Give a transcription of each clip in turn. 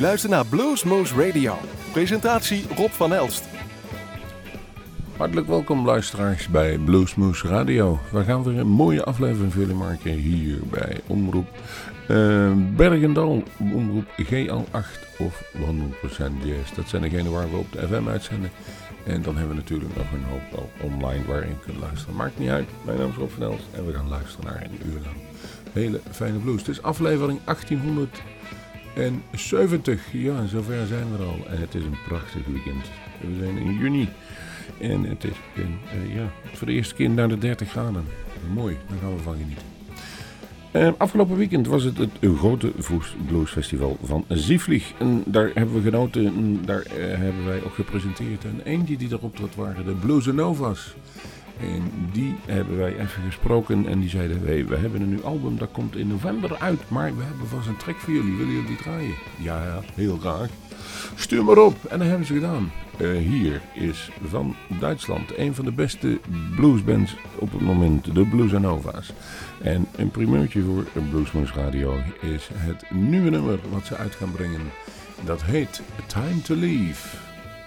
U luistert naar Bluesmoose Radio. Presentatie Rob van Elst. Hartelijk welkom luisteraars bij Bluesmoose Radio. We gaan weer een mooie aflevering voor jullie maken hier bij Omroep uh, Bergendal, Omroep GL8 of 100% Jazz. Dat zijn degenen waar we op de FM uitzenden. En dan hebben we natuurlijk nog een hoop online waar je kunt luisteren. Maakt niet uit, mijn naam is Rob van Elst en we gaan luisteren naar een uur lang hele fijne blues. Het is aflevering 1870. Ja, zover zijn we er al. En het is een prachtig weekend. We zijn in juni. En het is uh, ja, voor de eerste keer naar de 30 graden. Mooi, daar gaan we van genieten. Uh, afgelopen weekend was het het grote bluesfestival van Zieflig. En daar hebben we genoten. En daar uh, hebben wij ook gepresenteerd. En eentje die erop trad waren de Blues Novas. En die hebben wij even gesproken en die zeiden wij, we hebben een nieuw album, dat komt in november uit, maar we hebben vast een track voor jullie, willen jullie die draaien? Ja, heel graag. Stuur maar op. En dat hebben ze gedaan. Uh, hier is van Duitsland een van de beste bluesbands op het moment, de Blues Nova's. En een primeurtje voor Bluesmoes Radio is het nieuwe nummer wat ze uit gaan brengen. Dat heet Time to Leave.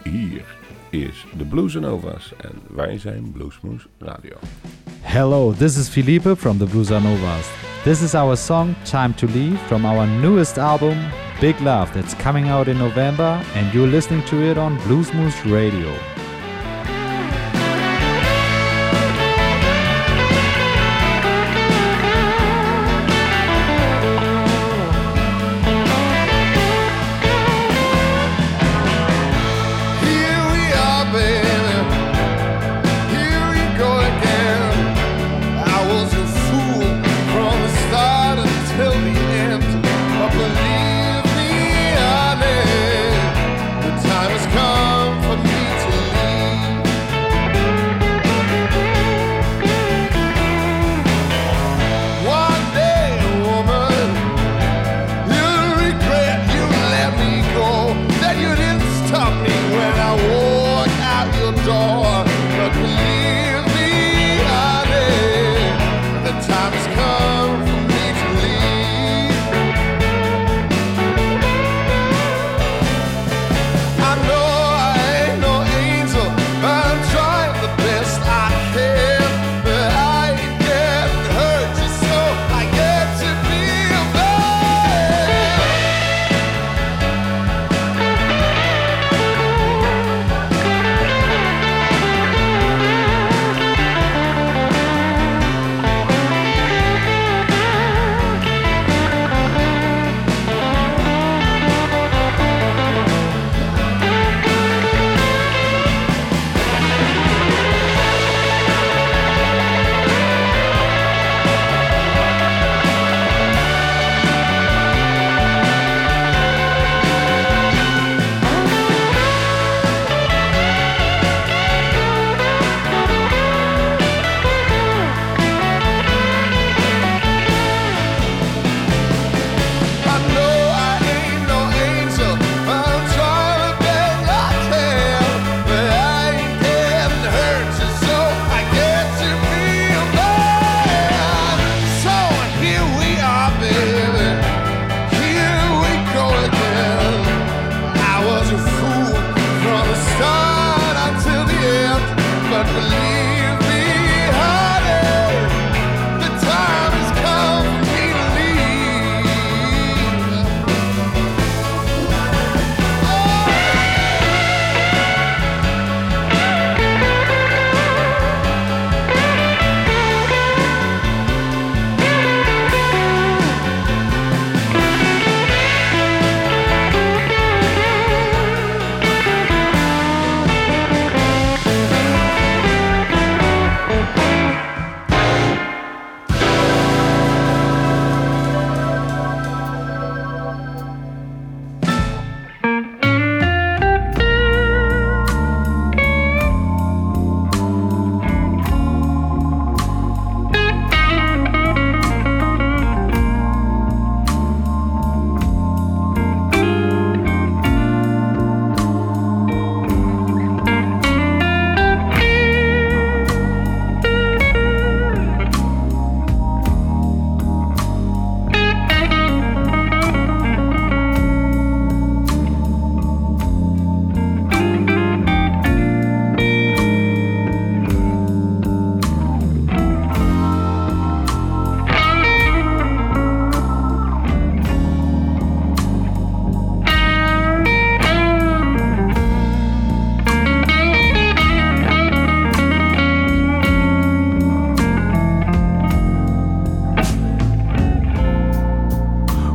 Hier is de Blues and Novas en wij zijn Bluesmoose Radio. Hello, this is Felipe from the Blues and Novas. This is our song Time to Leave from our newest album Big Love that's coming out in November and you're listening to it on Bluesmoose Radio.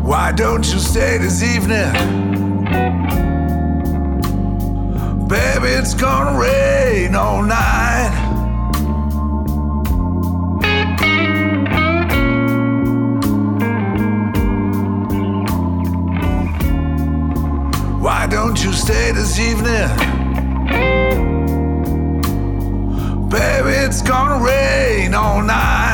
Why don't you stay this evening? Baby, it's gonna rain all night. Why don't you stay this evening? Baby, it's gonna rain all night.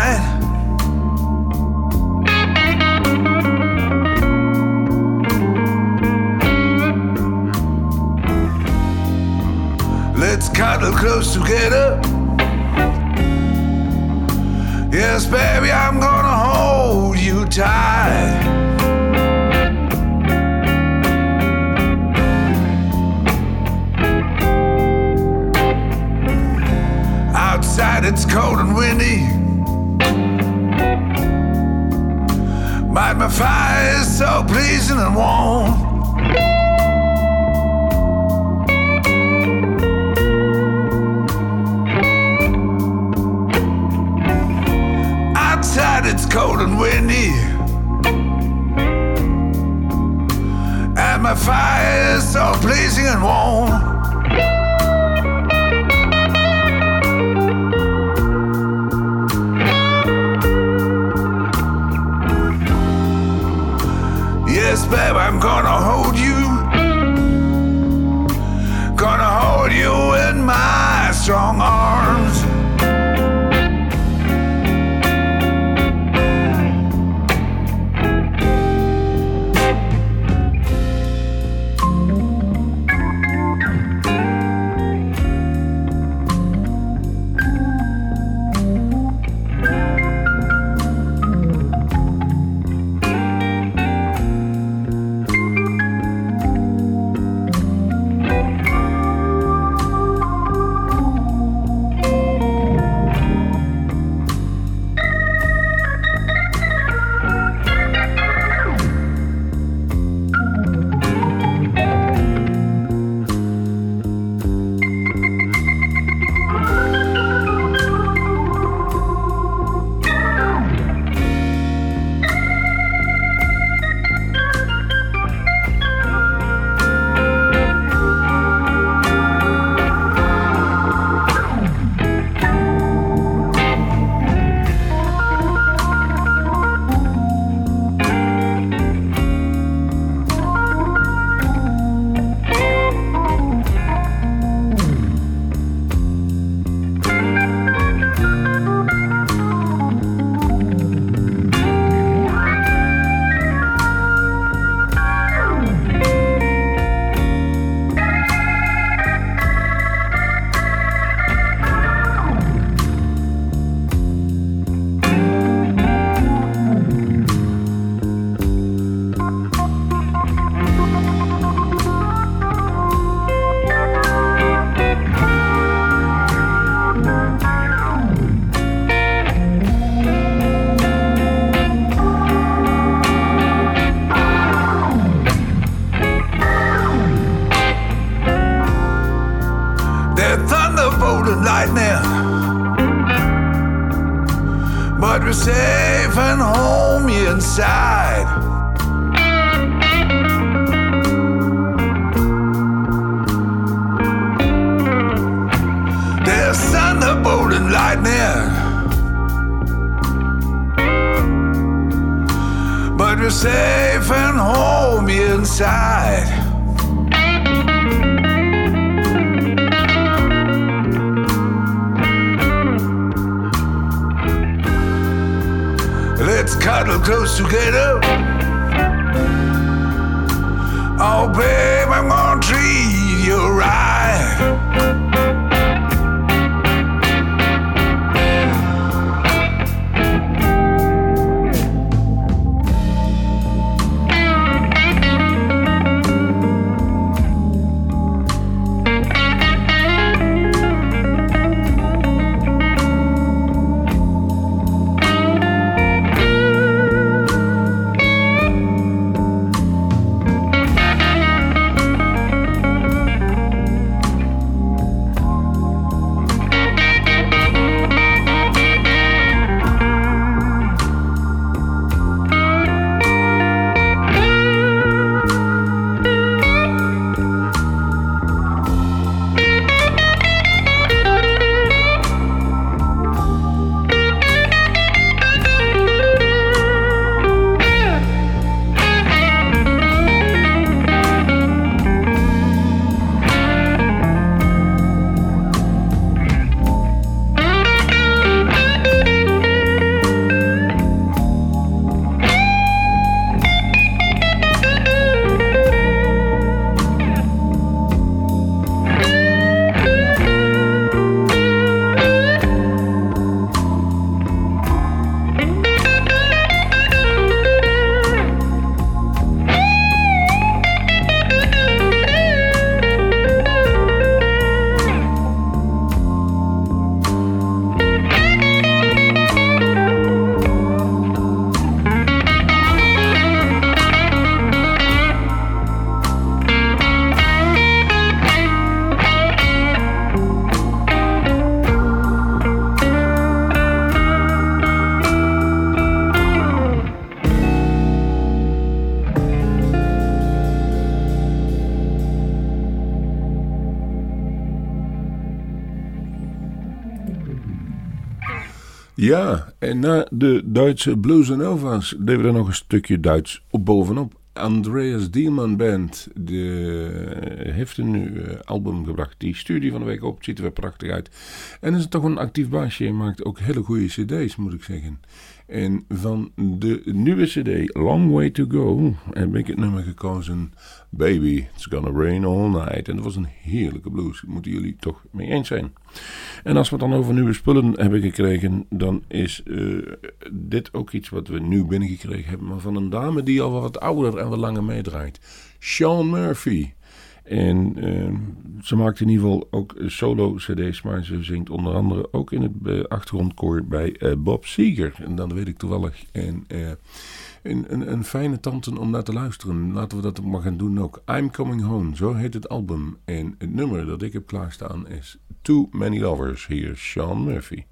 Let's cuddle close together. Yes, baby, I'm gonna hold you tight. Outside it's cold and windy. But my fire is so pleasing and warm. Outside it's cold and windy. And my fire is so pleasing and warm. Yes, babe, I'm gonna hold you. Gonna hold you in my strong arms. But we're safe and home inside. There's thunderbolt and lightning. But we're safe and home inside. Cuddle close together. Oh, babe, Duitse Blues Nova's deden we er nog een stukje Duits op bovenop. Andreas Dielman Band de, heeft een nieuw eh, album gebracht. Die studie van de week op, ziet er weer prachtig uit. En is toch een actief baasje en maakt ook hele goede cd's, moet ik zeggen. En van de nieuwe cd, Long Way To Go, heb ik het nummer gekozen... Baby, It's Gonna Rain All Night. En dat was een heerlijke blues, moeten jullie toch mee eens zijn. En als we het dan over nieuwe spullen hebben gekregen, dan is uh, dit ook iets wat we nu binnengekregen hebben, maar van een dame die al wat ouder en wat langer meedraait. Sean Murphy. En uh, ze maakt in ieder geval ook solo-cd's, maar ze zingt onder andere ook in het uh, achtergrondkoor bij uh, Bob Seger. En dat weet ik toevallig. En een, een, een, fijne tante om naar te luisteren. Laten we dat maar gaan doen ook. I'm Coming Home, zo heet het album. En het nummer dat ik heb klaarstaan is Too Many Lovers. Hier Sean Murphy.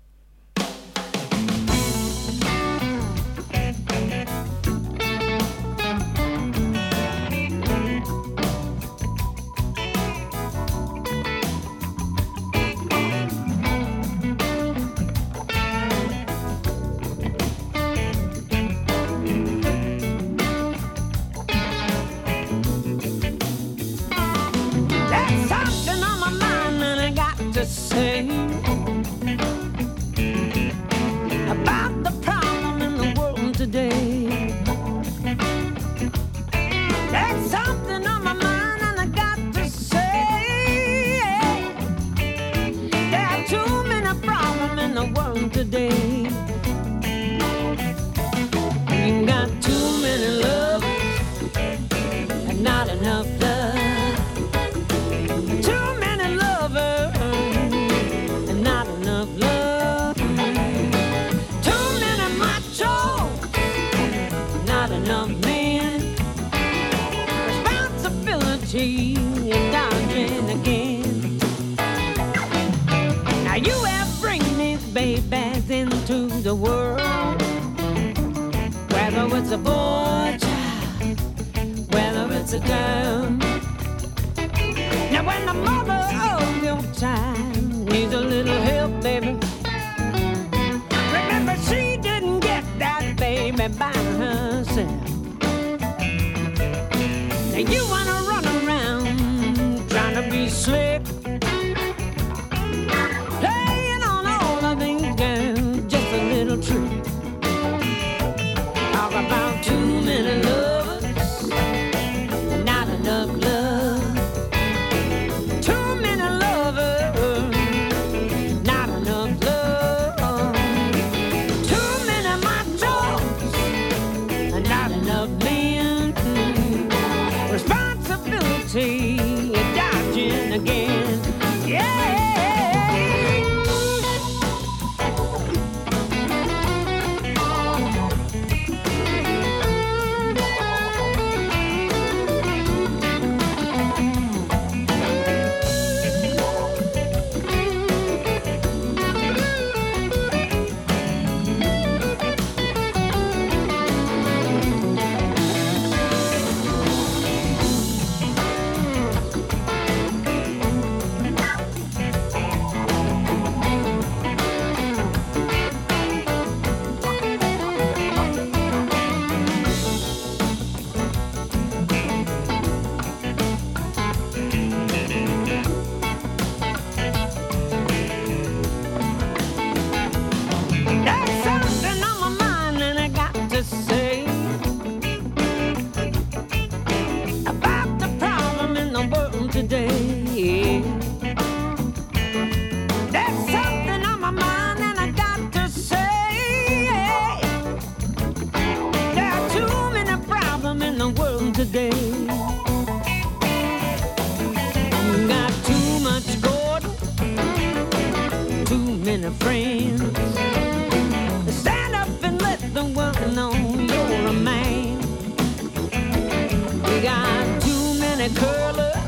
curler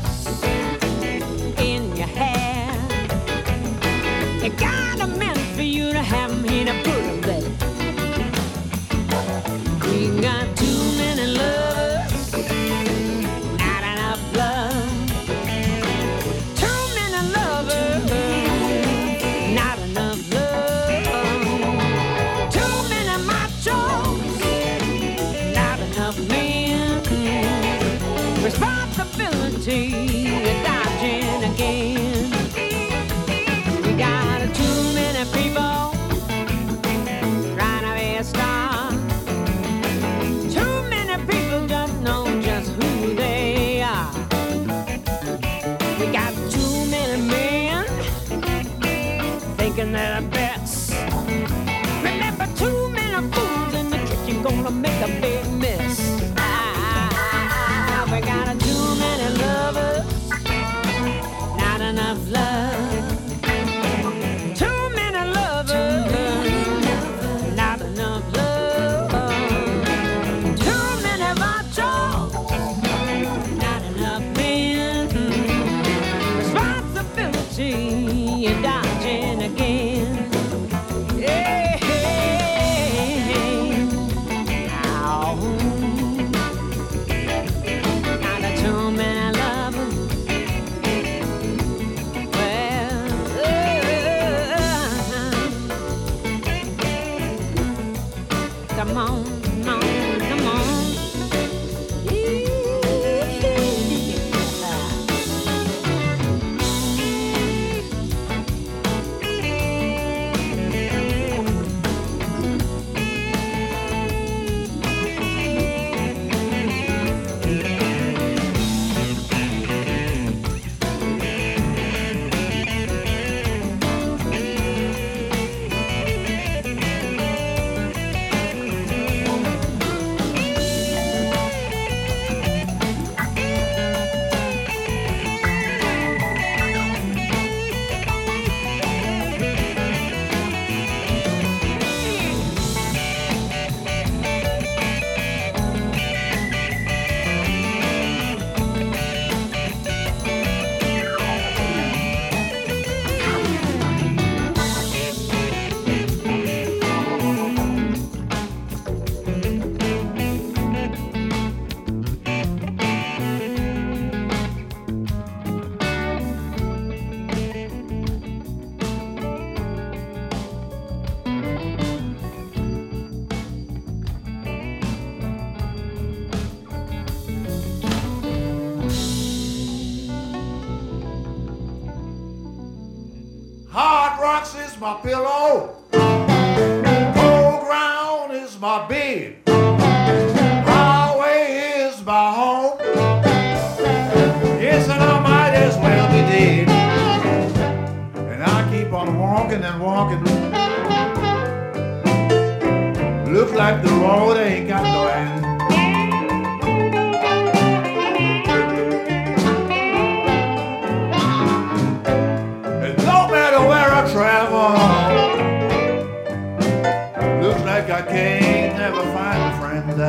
looks like I can't never find a friend.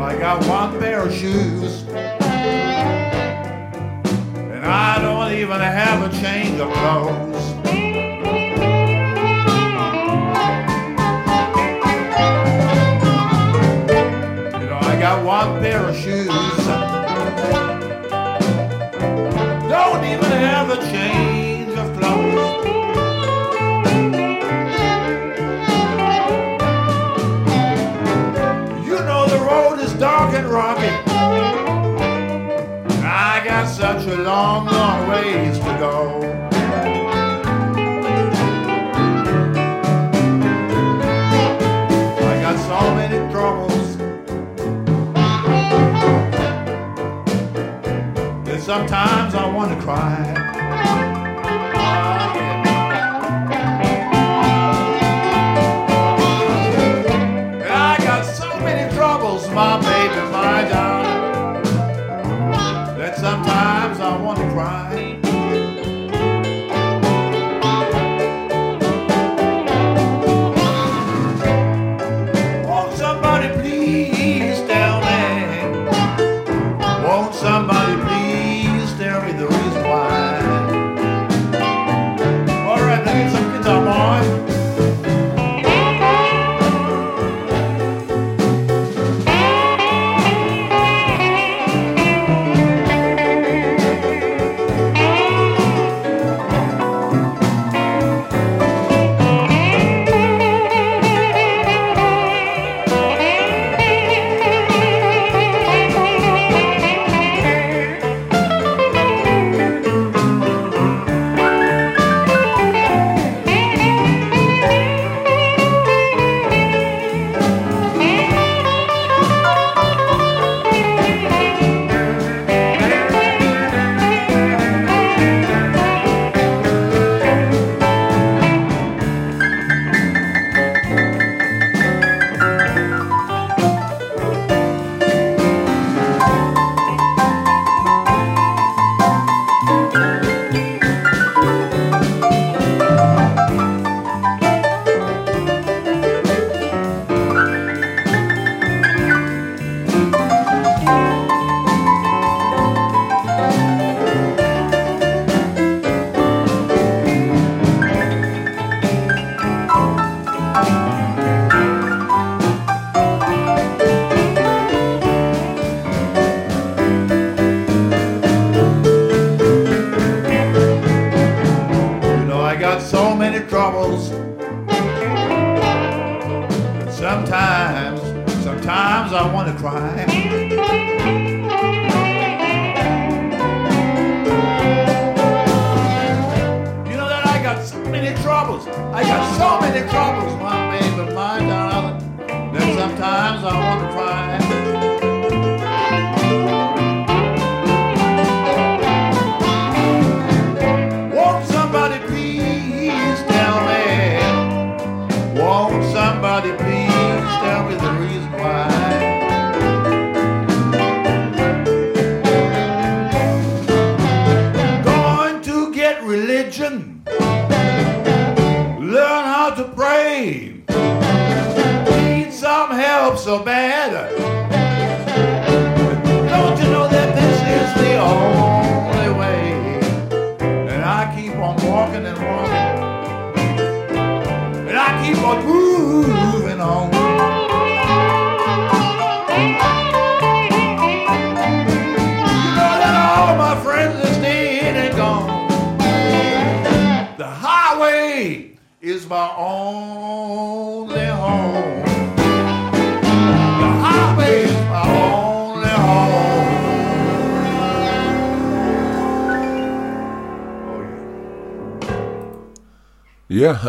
I got one pair of shoes, and I don't even have a change of clothes. You know, I got one pair of shoes. long, long ways to go. I got so many troubles. And sometimes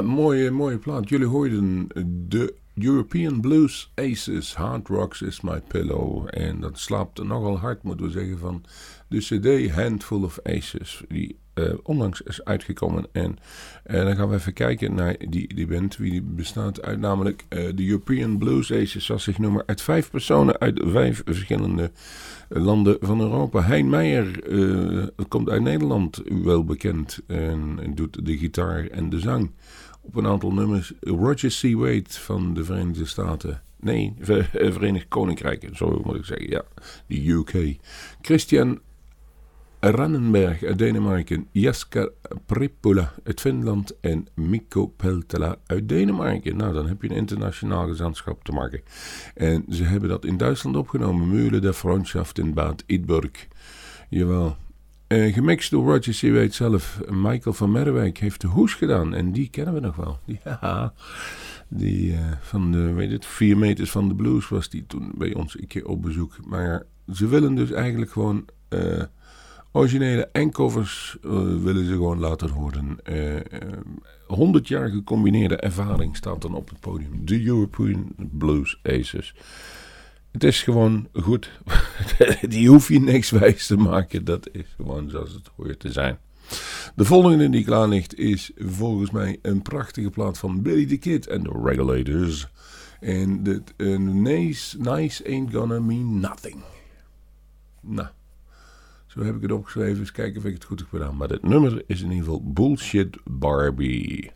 Mooie, mooie plaat. Jullie hoorden de European Blues Aces. Hard Rocks is my pillow. En dat slaapt nogal hard, moeten we zeggen, van de CD Handful of Aces. Die eh, onlangs is uitgekomen. En eh, dan gaan we even kijken naar die, die band. Wie die bestaat uit namelijk eh, de European Blues Aces, zoals zich noemen. Uit vijf personen uit vijf verschillende landen van Europa. Hein Meijer komt uit Nederland, wel bekend. En, en doet de gitaar en de zang op een aantal nummers. Roger C. Wade van de Verenigde Staten. Nee, eh, Verenigd Koninkrijk, zo moet ik zeggen. Ja, de UK. Christian Rannenberg uit Denemarken. Jaska Pripula uit Finland. En Mikko Peltela uit Denemarken. Nou, dan heb je een internationaal gezantschap te maken. En ze hebben dat in Duitsland opgenomen. Mühle der Freundschaft in Bad Idburg. Jawel. Eh, gemixt door Roger. Wade zelf. Michael van Merwijk heeft de hoes gedaan. En die kennen we nog wel. Ja, die eh, van de, weet het, vier meters van de blues was die toen bij ons een keer op bezoek. Maar ze willen dus eigenlijk gewoon eh, originele en covers willen ze gewoon laten horen. Eh, eh, 100 jaar gecombineerde ervaring staat dan op het podium. De European Blues Aces. Het is gewoon goed. die hoef je niks wijs te maken. Dat is gewoon zoals het hoort te zijn. De volgende die klaar ligt is volgens mij een prachtige plaat van Billy the Kid en de Regulators. En dit nice, nice ain't gonna mean nothing. Nou, zo heb ik het opgeschreven. Eens kijken of ik het goed heb gedaan. Maar dit nummer is in ieder geval Bullshit Barbie.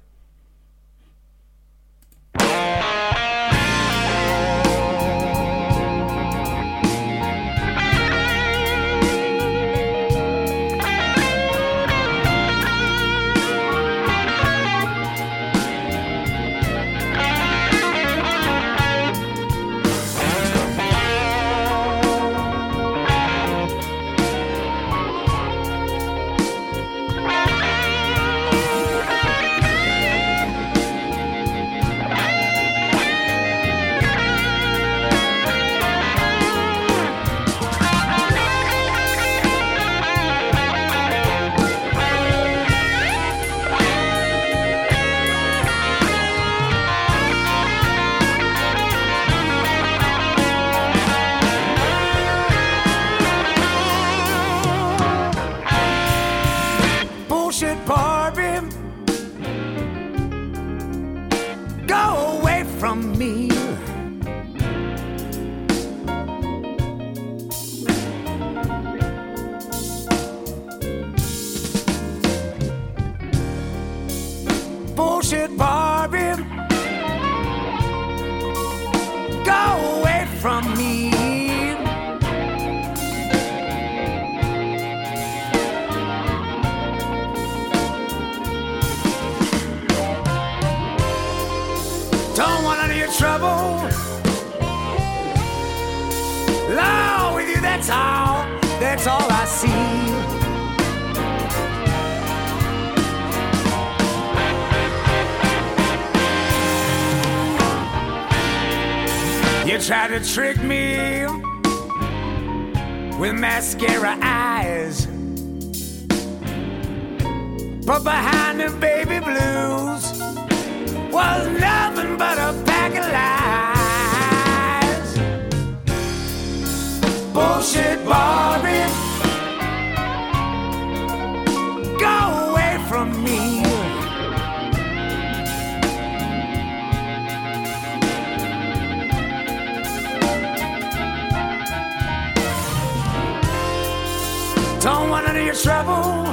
From me. You tried to trick me with mascara eyes. But behind the baby blues was nothing but a pack of lies. Bullshit ball. Trouble.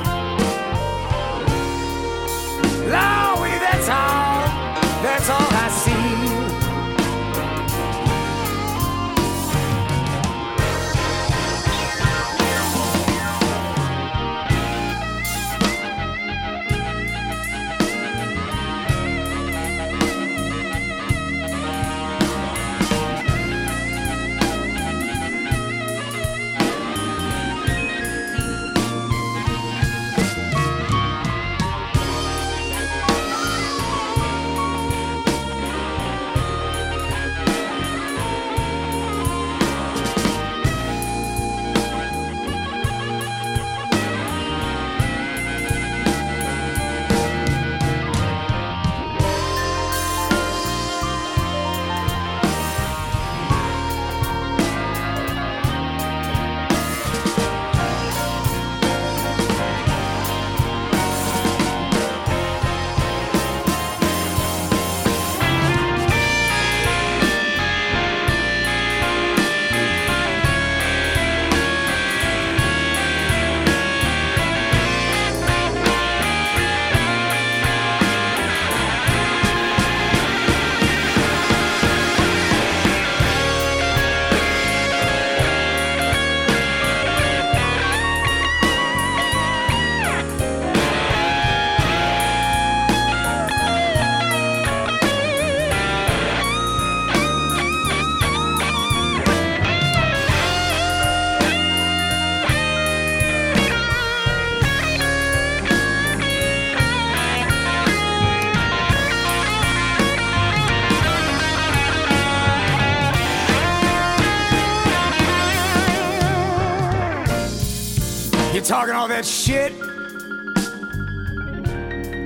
That shit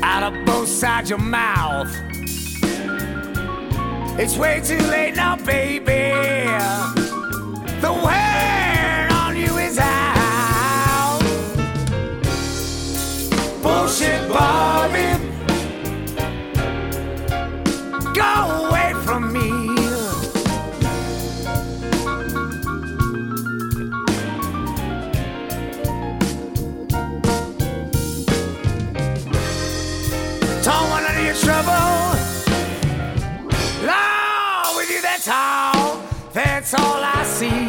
out of both sides your mouth. It's way too late now, baby. The word on you is out. Bullshit, Barbie. All I see.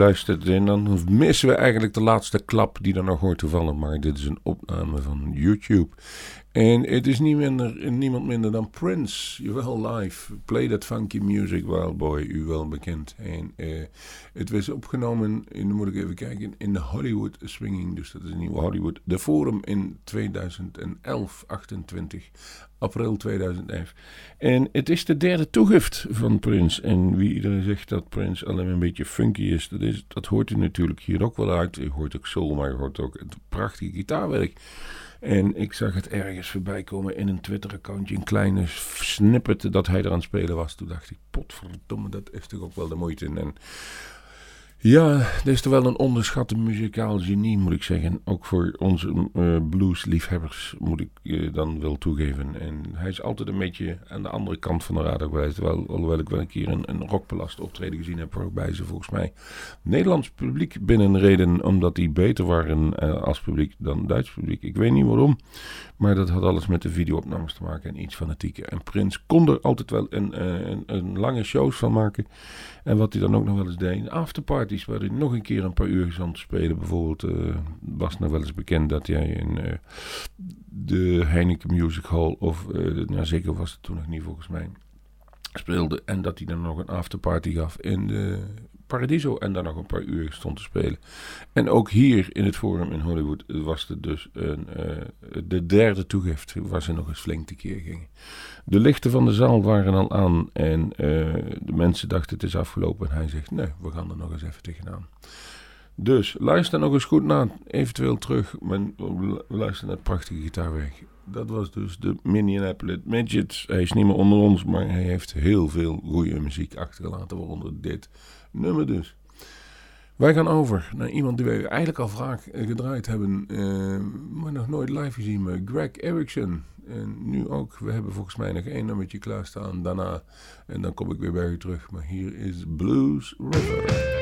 Luistert en dan missen we eigenlijk de laatste klap die er nog hoort te vallen. Maar dit is een opname van YouTube. En het is niet minder, niemand minder dan Prince. Jawel, live. Play that funky music, Wild Boy. U wel bekend. En eh, het was opgenomen, in, moet ik even kijken, in de Hollywood Swinging. Dus dat is een nieuwe Hollywood. De Forum in 2011, 28 april 2011. En het is de derde toegift van Prince. En wie iedereen zegt dat Prince alleen een beetje funky is, dat, is, dat hoort u natuurlijk hier ook wel uit. U hoort ook soul, maar u hoort ook het prachtige gitaarwerk. En ik zag het ergens voorbij komen in een Twitter-accountje. Een kleine snippet dat hij er aan het spelen was. Toen dacht ik, potverdomme, dat is toch ook wel de moeite. En ja, dat is toch wel een onderschatte muzikaal genie, moet ik zeggen. Ook voor onze uh, bluesliefhebbers, moet ik uh, dan wel toegeven. En hij is altijd een beetje aan de andere kant van de radar geweest. Wel, alhoewel ik wel een keer een, een rockbelast optreden gezien heb, waarbij ze volgens mij Nederlands publiek binnenreden, omdat die beter waren uh, als publiek dan Duits publiek. Ik weet niet waarom, maar dat had alles met de videoopnames te maken en iets fanatieke. En Prins kon er altijd wel een, een, een lange shows van maken. En wat hij dan ook nog wel eens deed, afterparties, waar hij nog een keer een paar uur aan te spelen. Bijvoorbeeld uh, was nog wel eens bekend dat jij in uh, de Heineken Music Hall, of uh, nou zeker was het toen nog niet volgens mij, speelde. En dat hij dan nog een afterparty gaf in de Paradiso en daar nog een paar uur stond te spelen. En ook hier in het Forum in Hollywood was het dus een, uh, de derde toegift waar ze nog eens flink tekeer gingen. De lichten van de zaal waren al aan en uh, de mensen dachten het is afgelopen. En hij zegt nee, we gaan er nog eens even tegenaan. Dus luister nog eens goed naar, eventueel terug. Maar luister naar het prachtige gitaarwerk. Dat was dus de Minneapolis Midgets. Hij is niet meer onder ons, maar hij heeft heel veel goede muziek achtergelaten, waaronder dit nummer dus. Wij gaan over naar iemand die wij eigenlijk al vaak gedraaid hebben, uh, maar nog nooit live gezien, maar Greg Erickson. En nu ook, we hebben volgens mij nog één nummertje klaarstaan daarna. En dan kom ik weer bij u terug. Maar hier is Blues River.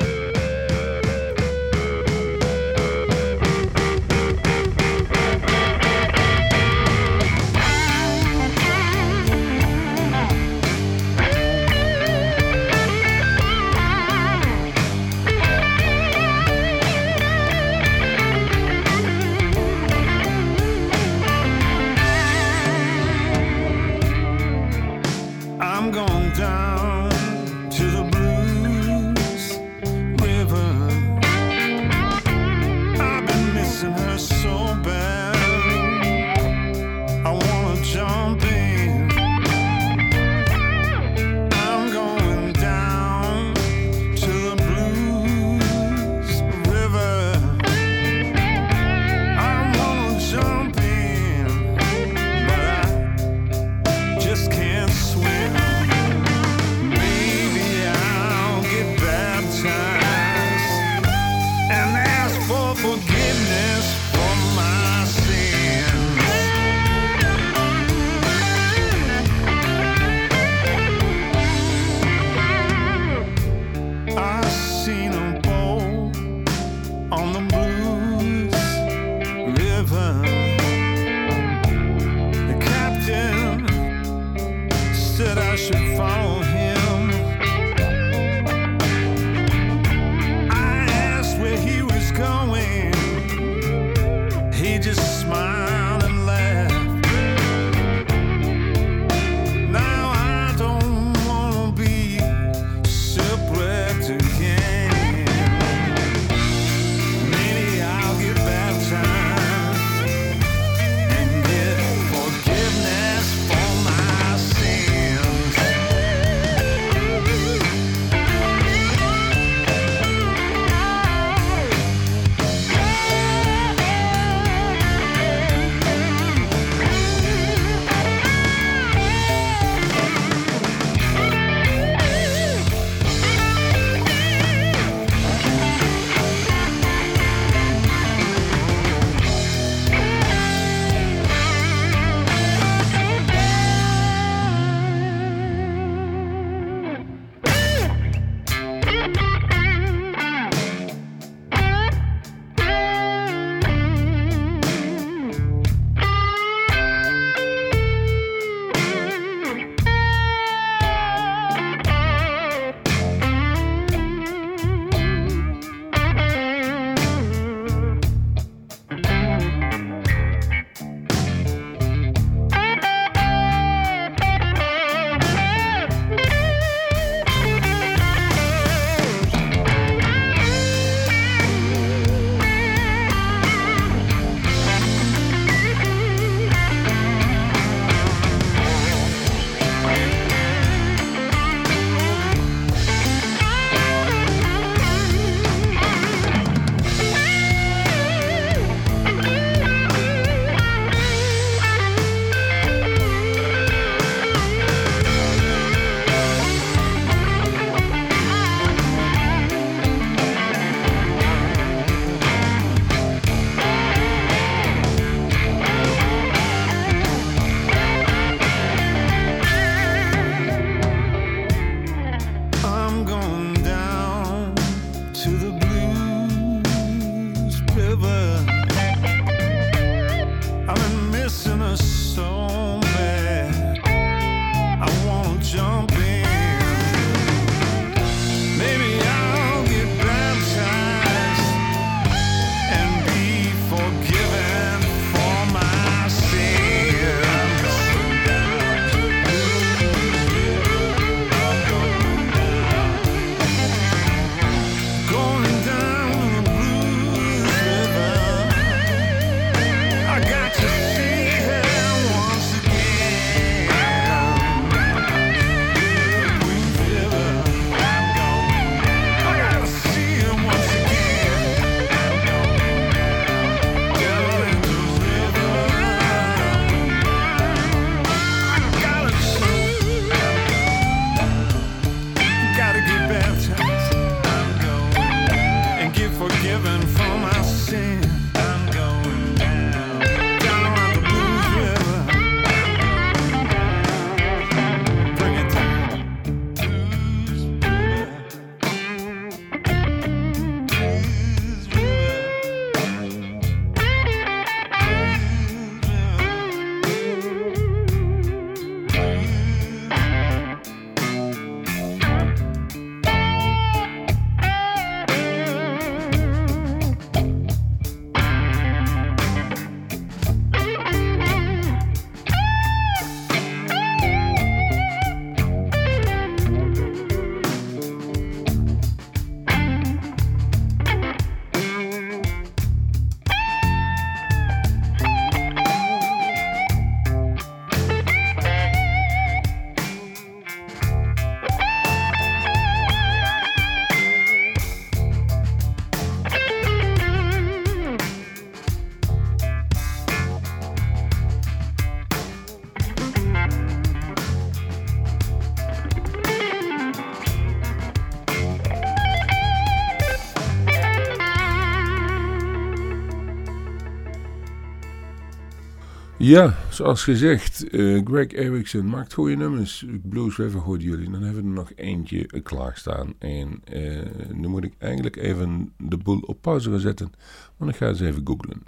Ja, zoals gezegd, eh, Greg Erickson maakt goede nummers. Blues River hoorden jullie. Dan hebben we er nog eentje eh, klaarstaan. En eh, nu moet ik eigenlijk even de boel op pauze gaan zetten. Want ik ga eens even googlen.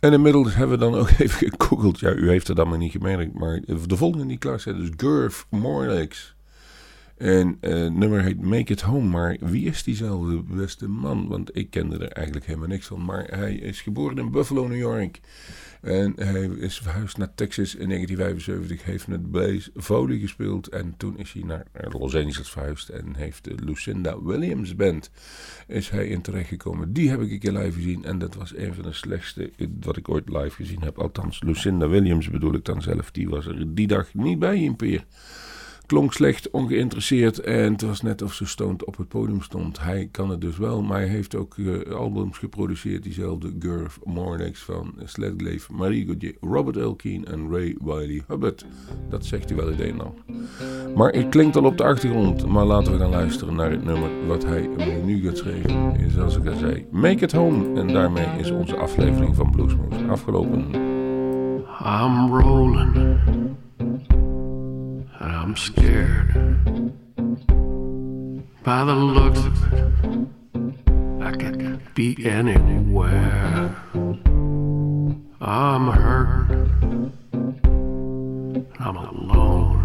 En inmiddels hebben we dan ook even gegoogeld. Ja, u heeft het allemaal niet gemerkt. Maar de volgende die klaar staat is Gurf Morlex. En eh, nummer heet Make It Home. Maar wie is diezelfde beste man? Want ik kende er eigenlijk helemaal niks van. Maar hij is geboren in Buffalo, New York. En hij is verhuisd naar Texas in 1975. Heeft met Blaze Foley gespeeld. En toen is hij naar Los Angeles verhuisd. En heeft de Lucinda Williams Band is hij in terechtgekomen. Die heb ik een keer live gezien. En dat was een van de slechtste wat ik ooit live gezien heb. Althans, Lucinda Williams bedoel ik dan zelf. Die was er die dag niet bij in Peer. Klonk slecht, ongeïnteresseerd en het was net of ze stoned op het podium stond. Hij kan het dus wel, maar hij heeft ook eh, albums geproduceerd. Diezelfde Gurf Mornix van Sledglaive, Marie Gauthier, Robert Elkien en Ray Wiley Hubbard. Dat zegt hij wel een al. Maar het klinkt al op de achtergrond, maar laten we dan luisteren naar het nummer wat hij nu gaat schrijven. Zoals ik al zei, Make It Home. En daarmee is onze aflevering van Bluesmoes afgelopen. I'm rolling. I'm scared. By the looks of it, I could be anywhere. I'm hurt. I'm alone.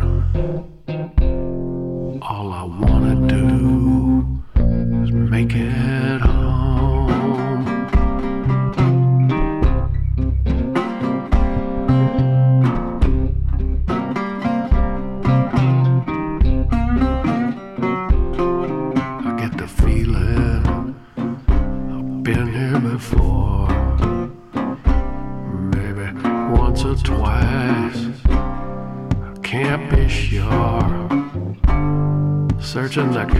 All I wanna do is make it 正在看